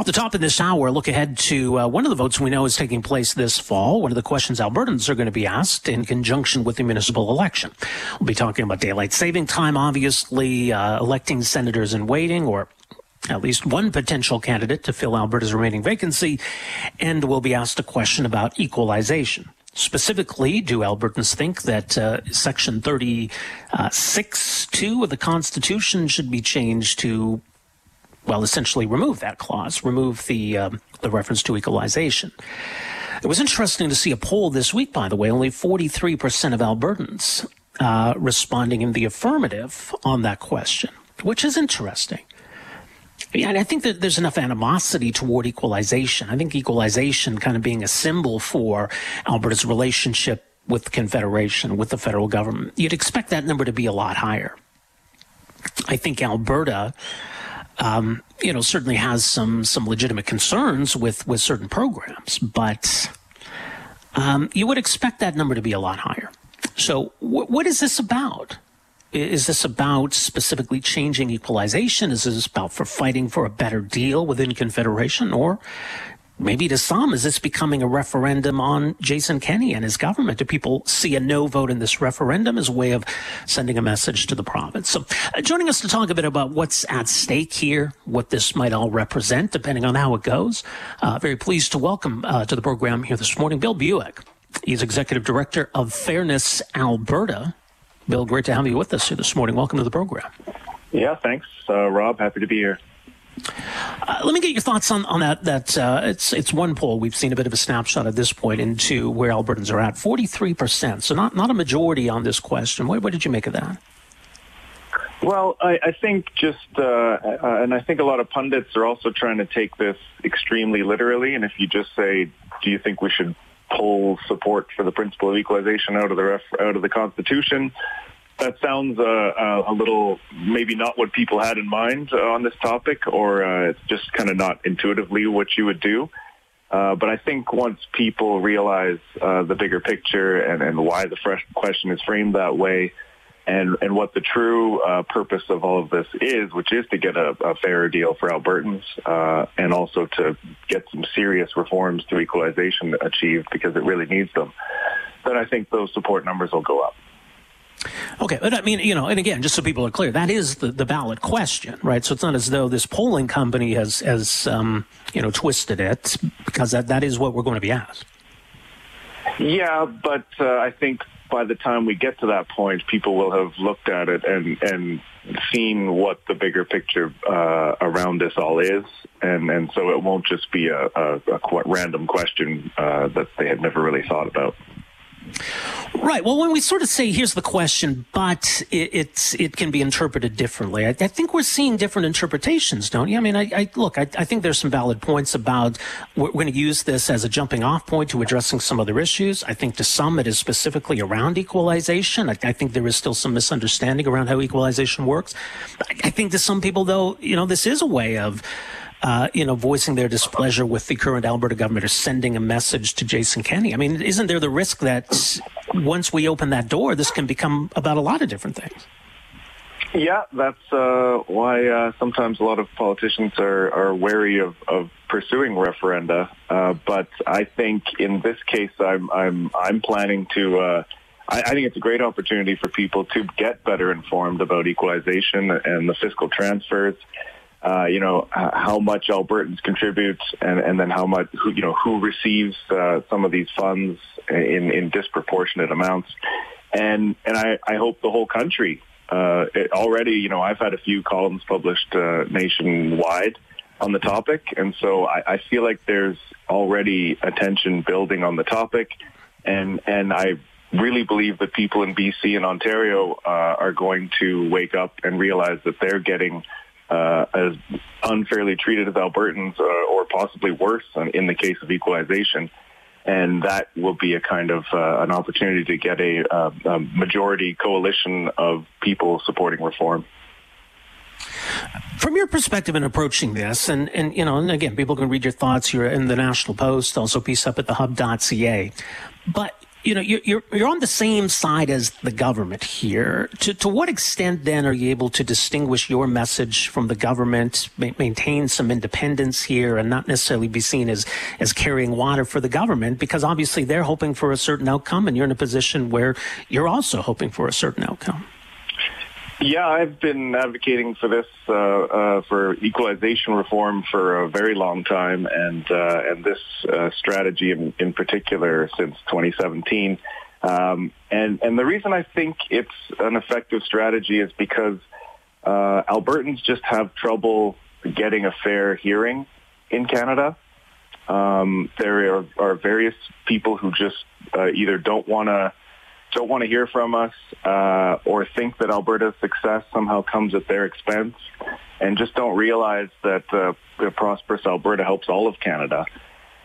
At the top of this hour, look ahead to uh, one of the votes we know is taking place this fall. One of the questions Albertans are going to be asked in conjunction with the municipal election. We'll be talking about daylight saving time, obviously, uh, electing senators in waiting, or at least one potential candidate to fill Alberta's remaining vacancy, and we'll be asked a question about equalization. Specifically, do Albertans think that uh, Section 36 2 of the Constitution should be changed to well, essentially remove that clause, remove the um, the reference to equalization. It was interesting to see a poll this week, by the way. Only 43% of Albertans uh, responding in the affirmative on that question, which is interesting. Yeah, and I think that there's enough animosity toward equalization. I think equalization kind of being a symbol for Alberta's relationship with the Confederation, with the federal government. You'd expect that number to be a lot higher. I think Alberta um, you know, certainly has some some legitimate concerns with with certain programs, but um, you would expect that number to be a lot higher. So, wh- what is this about? Is this about specifically changing equalization? Is this about for fighting for a better deal within Confederation, or maybe to some, is this becoming a referendum on Jason Kenney and his government? Do people see a no vote in this referendum as a way of sending a message to the province? So, uh, joining us to talk a bit about what's at stake here, what this might all represent, depending on how it goes. Uh, very pleased to welcome uh, to the program here this morning Bill Bewick. He's executive director of Fairness Alberta. Bill, great to have you with us here this morning. Welcome to the program. Yeah, thanks, uh, Rob. Happy to be here. Uh, let me get your thoughts on, on that. That uh, it's it's one poll. We've seen a bit of a snapshot at this point into where Albertans are at. Forty three percent. So not not a majority on this question. What, what did you make of that? Well, I, I think just, uh, uh, and I think a lot of pundits are also trying to take this extremely literally. And if you just say, "Do you think we should pull support for the principle of equalization out of the ref- out of the Constitution?" That sounds uh, uh, a little maybe not what people had in mind uh, on this topic, or uh, it's just kind of not intuitively what you would do. Uh, but I think once people realize uh, the bigger picture and, and why the question is framed that way, and and what the true purpose of all of this is, which is to get a, a fairer deal for Albertans, and also to get some serious reforms to equalization achieved because it really needs them, then I think those support numbers will go up. Okay, but I mean, you know, and again, just so people are clear, that is the, the ballot question, right? So it's not as though this polling company has, has um, you know, twisted it, because that, that is what we're going to be asked. Yeah, but uh, I think by the time we get to that point, people will have looked at it and, and seen what the bigger picture uh, around this all is, and, and so it won't just be a, a, a random question uh, that they had never really thought about. Right. Well, when we sort of say, here's the question, but it, it's, it can be interpreted differently. I, I, think we're seeing different interpretations, don't you? I mean, I, I look, I, I, think there's some valid points about we're, going to use this as a jumping off point to addressing some other issues. I think to some it is specifically around equalization. I, think there is still some misunderstanding around how equalization works. I think to some people, though, you know, this is a way of, uh, you know, voicing their displeasure with the current Alberta government or sending a message to Jason Kenney. I mean, isn't there the risk that once we open that door, this can become about a lot of different things? Yeah, that's uh, why uh, sometimes a lot of politicians are, are wary of, of pursuing referenda. Uh, but I think in this case, I'm I'm I'm planning to. Uh, I, I think it's a great opportunity for people to get better informed about equalization and the fiscal transfers uh, you know, how much Albertans contribute and, and then how much, who, you know, who receives uh, some of these funds in, in disproportionate amounts. And, and I, I hope the whole country, uh, it, already, you know, I've had a few columns published uh, nationwide on the topic. And so I, I feel like there's already attention building on the topic. And, and I really believe that people in BC and Ontario uh, are going to wake up and realize that they're getting uh, as unfairly treated as Albertans, uh, or possibly worse in the case of equalization. And that will be a kind of uh, an opportunity to get a, uh, a majority coalition of people supporting reform. From your perspective in approaching this, and, and you know, and again, people can read your thoughts here in the National Post, also piece up at the hub.ca. But you know, you're, you're on the same side as the government here. To, to what extent then are you able to distinguish your message from the government, ma- maintain some independence here and not necessarily be seen as, as carrying water for the government? Because obviously they're hoping for a certain outcome and you're in a position where you're also hoping for a certain outcome. Yeah, I've been advocating for this uh, uh, for equalization reform for a very long time, and uh, and this uh, strategy in, in particular since 2017. Um, and and the reason I think it's an effective strategy is because uh, Albertans just have trouble getting a fair hearing in Canada. Um, there are, are various people who just uh, either don't want to don't want to hear from us uh, or think that Alberta's success somehow comes at their expense and just don't realize that uh, the prosperous Alberta helps all of Canada.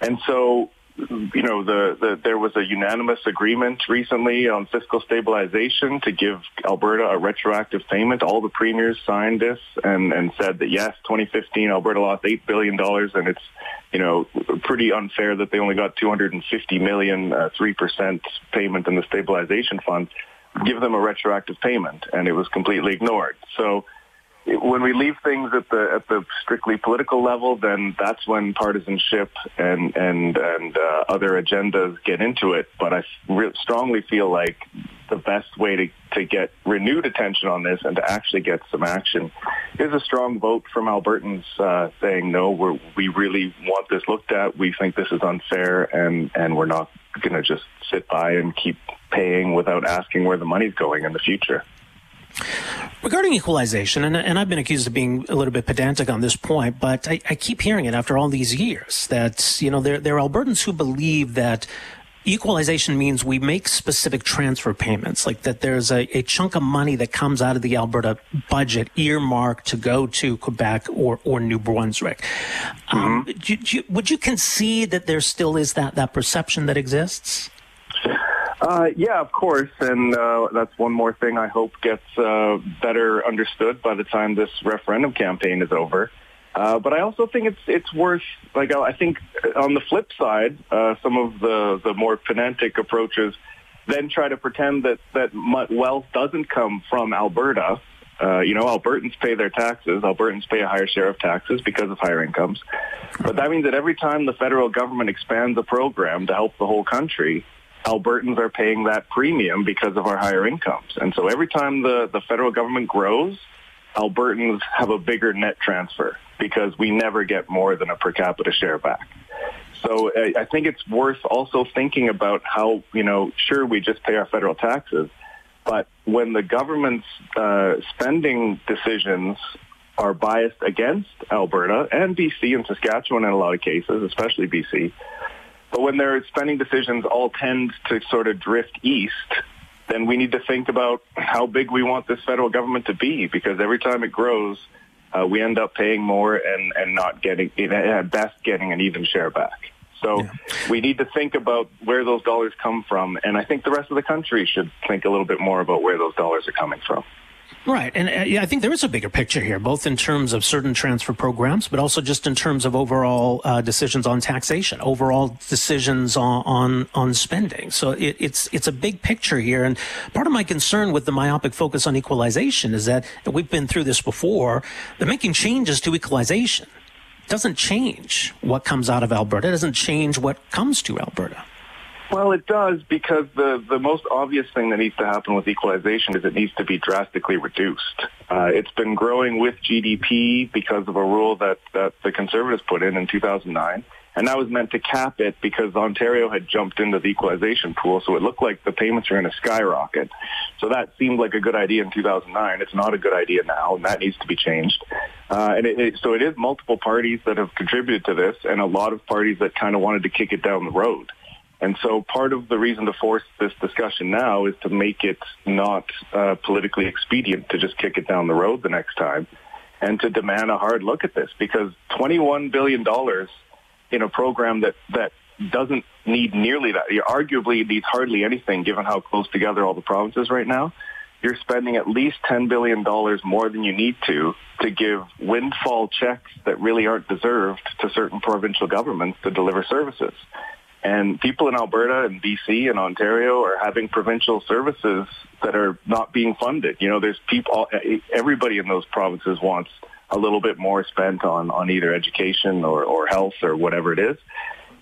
And so you know, the, the, there was a unanimous agreement recently on fiscal stabilization to give Alberta a retroactive payment. All the premiers signed this and, and said that yes, 2015 Alberta lost $8 billion and it's, you know, pretty unfair that they only got 250 million three uh, 3% payment in the stabilization fund. Give them a retroactive payment and it was completely ignored. So, when we leave things at the at the strictly political level, then that's when partisanship and and and uh, other agendas get into it. But I re- strongly feel like the best way to to get renewed attention on this and to actually get some action is a strong vote from Albertans uh, saying no, we we really want this looked at. We think this is unfair, and and we're not going to just sit by and keep paying without asking where the money's going in the future. Regarding equalization, and, and, I've been accused of being a little bit pedantic on this point, but I, I keep hearing it after all these years that, you know, there, there are Albertans who believe that equalization means we make specific transfer payments, like that there's a, a, chunk of money that comes out of the Alberta budget earmarked to go to Quebec or, or New Brunswick. Mm-hmm. Um, do, do, would you concede that there still is that, that perception that exists? Uh, yeah, of course, and uh, that's one more thing I hope gets uh, better understood by the time this referendum campaign is over. Uh, but I also think it's it's worth like I think on the flip side, uh, some of the the more pedantic approaches then try to pretend that that wealth doesn't come from Alberta. Uh, you know, Albertans pay their taxes. Albertans pay a higher share of taxes because of higher incomes. But that means that every time the federal government expands a program to help the whole country, Albertans are paying that premium because of our higher incomes. And so every time the, the federal government grows, Albertans have a bigger net transfer because we never get more than a per capita share back. So I think it's worth also thinking about how, you know, sure, we just pay our federal taxes, but when the government's uh, spending decisions are biased against Alberta and BC and Saskatchewan in a lot of cases, especially BC, but when their spending decisions all tend to sort of drift east, then we need to think about how big we want this federal government to be because every time it grows, uh, we end up paying more and, and not getting, at best, getting an even share back. So yeah. we need to think about where those dollars come from. And I think the rest of the country should think a little bit more about where those dollars are coming from. Right. And uh, yeah, I think there is a bigger picture here, both in terms of certain transfer programs, but also just in terms of overall uh, decisions on taxation, overall decisions on, on, on spending. So it, it's, it's a big picture here. And part of my concern with the myopic focus on equalization is that we've been through this before. They're making changes to equalization. doesn't change what comes out of Alberta. It doesn't change what comes to Alberta. Well, it does because the, the most obvious thing that needs to happen with equalization is it needs to be drastically reduced. Uh, it's been growing with GDP because of a rule that, that the Conservatives put in in 2009. And that was meant to cap it because Ontario had jumped into the equalization pool, so it looked like the payments were going to skyrocket. So that seemed like a good idea in 2009. It's not a good idea now, and that needs to be changed. Uh, and it, it, so it is multiple parties that have contributed to this, and a lot of parties that kind of wanted to kick it down the road. And so part of the reason to force this discussion now is to make it not uh, politically expedient to just kick it down the road the next time and to demand a hard look at this because $21 billion in a program that, that doesn't need nearly that, you Arguably needs hardly anything given how close together all the provinces right now. You're spending at least $10 billion more than you need to to give windfall checks that really aren't deserved to certain provincial governments to deliver services. And people in Alberta and BC and Ontario are having provincial services that are not being funded. You know, there's people, everybody in those provinces wants a little bit more spent on, on either education or, or health or whatever it is.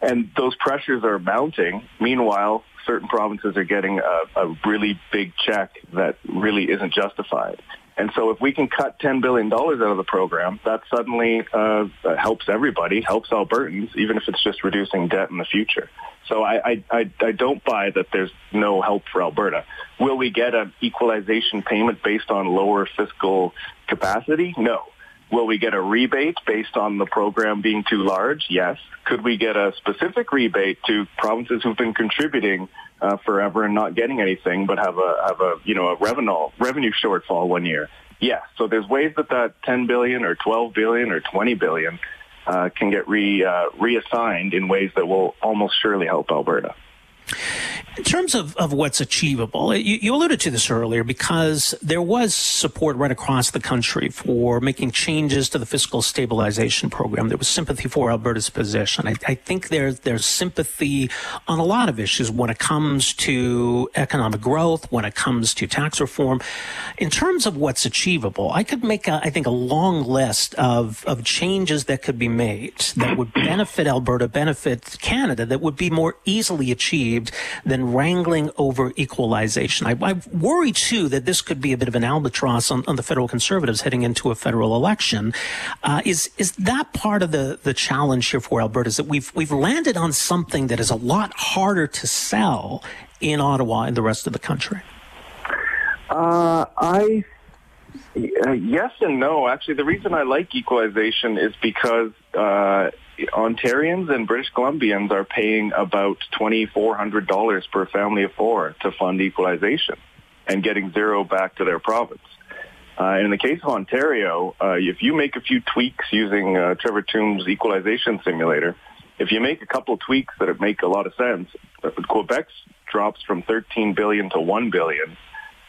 And those pressures are mounting. Meanwhile, certain provinces are getting a, a really big check that really isn't justified. And so if we can cut $10 billion out of the program, that suddenly uh, helps everybody, helps Albertans, even if it's just reducing debt in the future. So I, I, I don't buy that there's no help for Alberta. Will we get an equalization payment based on lower fiscal capacity? No. Will we get a rebate based on the program being too large? Yes. Could we get a specific rebate to provinces who've been contributing uh, forever and not getting anything, but have a have a you know a revenue revenue shortfall one year? Yes. So there's ways that that 10 billion or 12 billion or 20 billion uh, can get re uh, reassigned in ways that will almost surely help Alberta. In terms of, of what's achievable, you, you, alluded to this earlier because there was support right across the country for making changes to the fiscal stabilization program. There was sympathy for Alberta's position. I, I think there's there's sympathy on a lot of issues when it comes to economic growth, when it comes to tax reform. In terms of what's achievable, I could make, a, I think, a long list of, of changes that could be made that would benefit Alberta, benefit Canada, that would be more easily achieved than wrangling over equalization. I, I, worry too that this could be a bit of an albatross on, on the federal conservatives heading into a federal election. Uh, is is that part of the the challenge here for Alberta? Is that we've we've landed on something that is a lot harder to sell in Ottawa and the rest of the country? Uh, I uh, yes and no. Actually, the reason I like equalization is because uh, Ontarians and British Columbians are paying about $2,400 per family of four to fund equalization and getting zero back to their province. Uh, in the case of Ontario, uh, if you make a few tweaks using uh, Trevor Tombe's equalization simulator, if you make a couple tweaks that make a lot of sense, uh, Quebec's drops from 13 billion to 1 billion,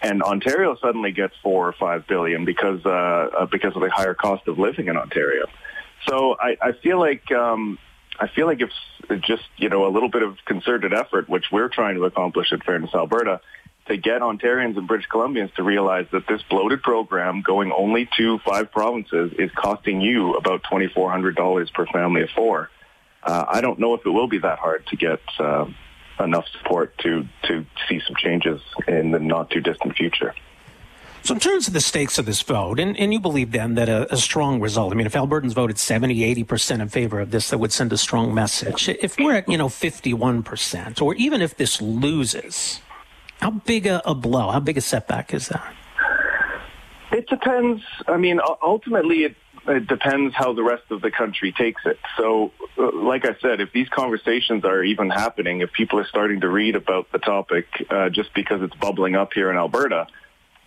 and Ontario suddenly gets four or five billion because uh, uh, because of the higher cost of living in Ontario. So I, I feel like um, I feel like it's just you know a little bit of concerted effort, which we're trying to accomplish at Fairness Alberta, to get Ontarians and British Columbians to realize that this bloated program going only to five provinces is costing you about twenty four hundred dollars per family of four. Uh, I don't know if it will be that hard to get uh, enough support to to see some changes in the not too distant future. So, in terms of the stakes of this vote, and, and you believe then that a, a, strong result, I mean, if Albertans voted 70, 80% in favor of this, that would send a strong message. If we're at, you know, 51%, or even if this loses, how big a, a blow, how big a setback is that? It depends. I mean, ultimately, it, it depends how the rest of the country takes it. So, uh, like I said, if these conversations are even happening, if people are starting to read about the topic uh, just because it's bubbling up here in Alberta,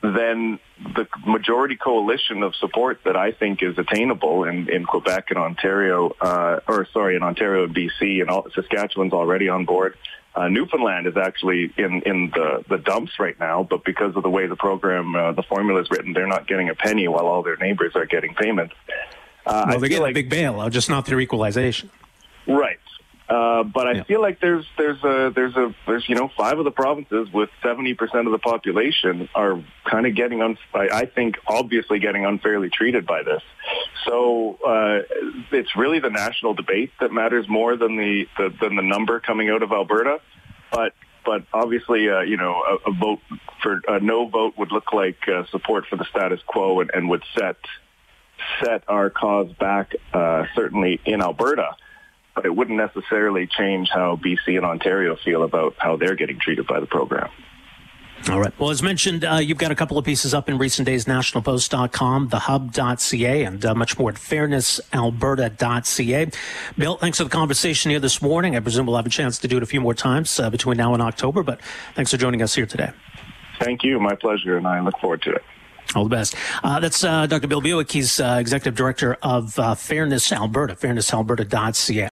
then the majority coalition of support that I think is attainable in, in Quebec and Ontario, uh, or sorry, in Ontario and BC and all, Saskatchewan's already on board. Uh, Newfoundland is actually in, in the, the dumps right now, but because of the way the program, uh, the formula is written, they're not getting a penny while all their neighbors are getting payments. Uh, well, they're getting like, a big bailout, just not their equalization. Right. Uh, but I yeah. feel like there's there's a there's a there's you know five of the provinces with seventy percent of the population are kind of getting un- I, I think obviously getting unfairly treated by this. So uh, it's really the national debate that matters more than the, the than the number coming out of Alberta. But but obviously, uh, you know, a, a vote for a no vote would look like uh, support for the status quo and, and would set set our cause back uh, certainly in Alberta but it wouldn't necessarily change how BC and Ontario feel about how they're getting treated by the program. All right. Well, as mentioned, uh, you've got a couple of pieces up in recent days, nationalpost.com, thehub.ca, and uh, much more at fairnessalberta.ca. Bill, thanks for the conversation here this morning. I presume we'll have a chance to do it a few more times uh, between now and October, but thanks for joining us here today. Thank you. My pleasure, and I look forward to it. All the best. Uh, that's uh, Dr. Bill Bewick. He's uh, executive director of uh, Fairness Alberta, fairnessalberta.ca.